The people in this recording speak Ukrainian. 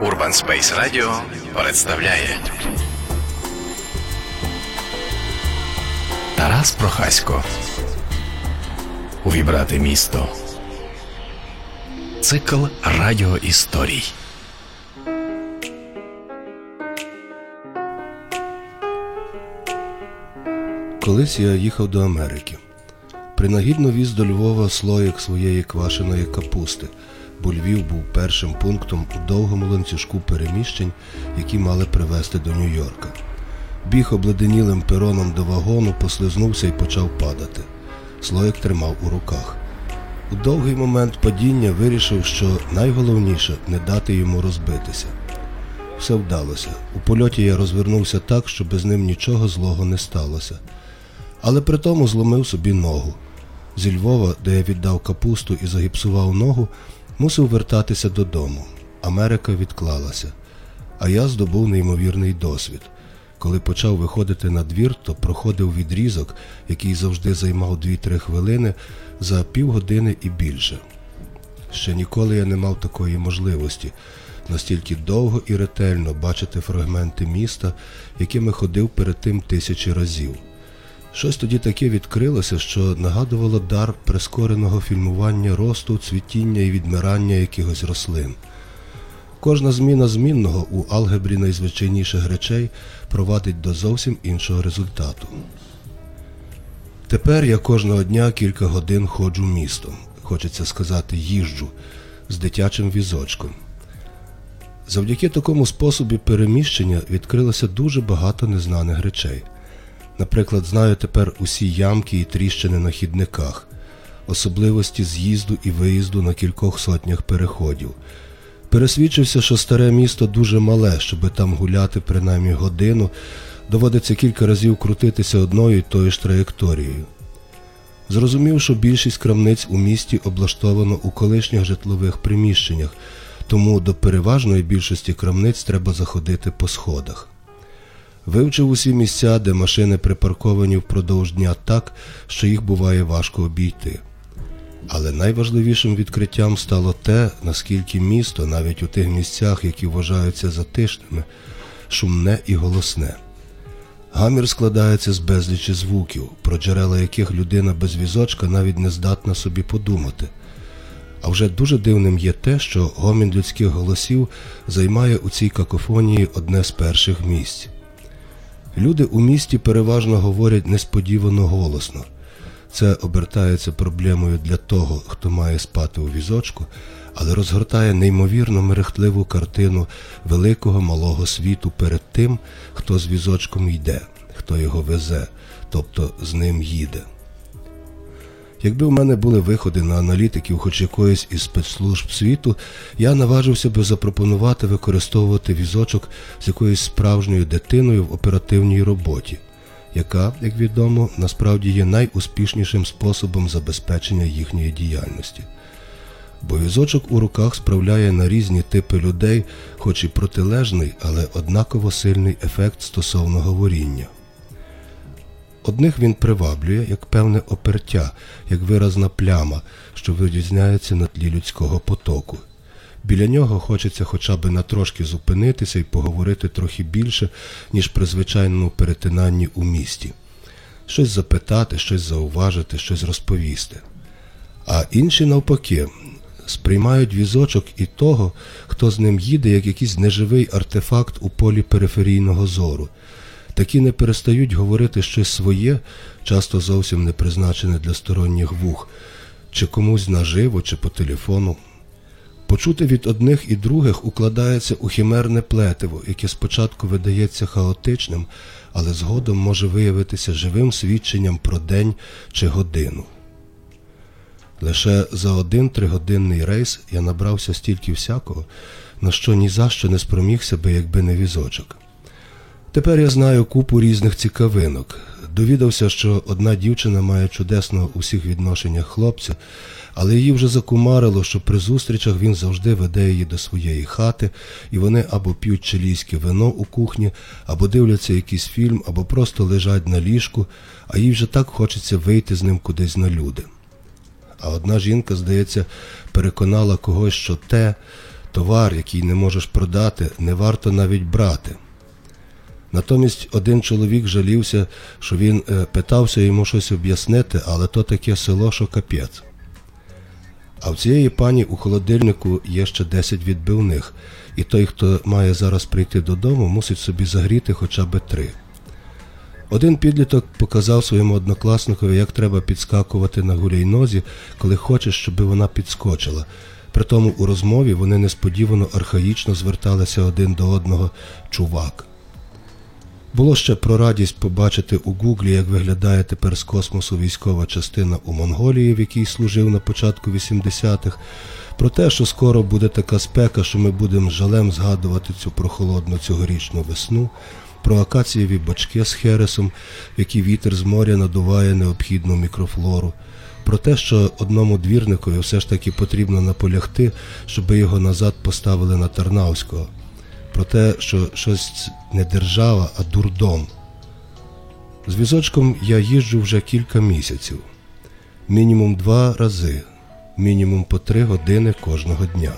Urban Space Radio представляє Тарас Прохасько. Увібрати місто. Цикл радіоісторій. Колись я їхав до Америки. Принагідно віз до Львова слоїк своєї квашеної капусти, бо Львів був першим пунктом у довгому ланцюжку переміщень, які мали привезти до Нью-Йорка. Біг обледенілим пероном до вагону, послизнувся і почав падати. Слоїк тримав у руках. У довгий момент падіння вирішив, що найголовніше не дати йому розбитися. Все вдалося. У польоті я розвернувся так, щоб з ним нічого злого не сталося. Але при тому зломив собі ногу. Зі Львова, де я віддав капусту і загіпсував ногу, мусив вертатися додому. Америка відклалася, а я здобув неймовірний досвід. Коли почав виходити на двір, то проходив відрізок, який завжди займав 2-3 хвилини, за півгодини і більше. Ще ніколи я не мав такої можливості настільки довго і ретельно бачити фрагменти міста, якими ходив перед тим тисячі разів. Щось тоді таке відкрилося, що нагадувало дар прискореного фільмування росту, цвітіння і відмирання якихось рослин. Кожна зміна змінного у алгебрі найзвичайніших речей провадить до зовсім іншого результату. Тепер я кожного дня кілька годин ходжу містом, хочеться сказати, їжджу з дитячим візочком. Завдяки такому способі переміщення відкрилося дуже багато незнаних речей. Наприклад, знаю тепер усі ямки і тріщини на хідниках, особливості з'їзду і виїзду на кількох сотнях переходів. Пересвідчився, що старе місто дуже мале, щоби там гуляти принаймні годину, доводиться кілька разів крутитися одною і тою ж траєкторією. Зрозумів, що більшість крамниць у місті облаштовано у колишніх житлових приміщеннях, тому до переважної більшості крамниць треба заходити по сходах. Вивчив усі місця, де машини припарковані впродовж дня так, що їх буває важко обійти. Але найважливішим відкриттям стало те, наскільки місто, навіть у тих місцях, які вважаються затишними, шумне і голосне. Гамір складається з безлічі звуків, про джерела яких людина без візочка навіть не здатна собі подумати. А вже дуже дивним є те, що гомін людських голосів займає у цій какофонії одне з перших місць. Люди у місті переважно говорять несподівано голосно. Це обертається проблемою для того, хто має спати у візочку, але розгортає неймовірно мерехтливу картину великого малого світу перед тим, хто з візочком йде, хто його везе, тобто з ним їде. Якби в мене були виходи на аналітиків хоч якоїсь із спецслужб світу, я наважився би запропонувати використовувати візочок з якоюсь справжньою дитиною в оперативній роботі, яка, як відомо, насправді є найуспішнішим способом забезпечення їхньої діяльності. Бо візочок у руках справляє на різні типи людей, хоч і протилежний, але однаково сильний ефект стосовно говоріння. Одних він приваблює як певне опертя, як виразна пляма, що вирізняється на тлі людського потоку. Біля нього хочеться хоча б на трошки зупинитися і поговорити трохи більше, ніж при звичайному перетинанні у місті, щось запитати, щось зауважити, щось розповісти. А інші, навпаки, сприймають візочок і того, хто з ним їде, як якийсь неживий артефакт у полі периферійного зору. Такі не перестають говорити щось своє, часто зовсім не призначене для сторонніх вух, чи комусь наживо, чи по телефону. Почути від одних і других укладається у хімерне плетиво, яке спочатку видається хаотичним, але згодом може виявитися живим свідченням про день чи годину. Лише за один тригодинний рейс я набрався стільки всякого, на що ні за що не спромігся би, якби не візочок. Тепер я знаю купу різних цікавинок. Довідався, що одна дівчина має чудесного у всіх відношеннях хлопця, але її вже закумарило, що при зустрічах він завжди веде її до своєї хати, і вони або п'ють чилійське вино у кухні, або дивляться якийсь фільм, або просто лежать на ліжку, а їй вже так хочеться вийти з ним кудись на люди. А одна жінка, здається, переконала когось, що те, Товар, який не можеш продати, не варто навіть брати. Натомість один чоловік жалівся, що він е, питався йому щось об'яснити, але то таке село, що капець. А в цієї пані у холодильнику є ще 10 відбивних, і той, хто має зараз прийти додому, мусить собі загріти хоча б три. Один підліток показав своєму однокласникові, як треба підскакувати на гуляйнозі, коли хочеш, щоб вона підскочила. Притому у розмові вони несподівано архаїчно зверталися один до одного чувак. Було ще про радість побачити у Гуглі, як виглядає тепер з космосу військова частина у Монголії, в якій служив на початку 80-х, про те, що скоро буде така спека, що ми будемо жалем згадувати цю прохолодну цьогорічну весну, про акацієві бочки з хересом, в які вітер з моря надуває необхідну мікрофлору, про те, що одному двірникові все ж таки потрібно наполягти, щоб його назад поставили на Тарнавського про те, що щось не держава, а дурдом. З візочком я їжджу вже кілька місяців, мінімум два рази, мінімум по три години кожного дня.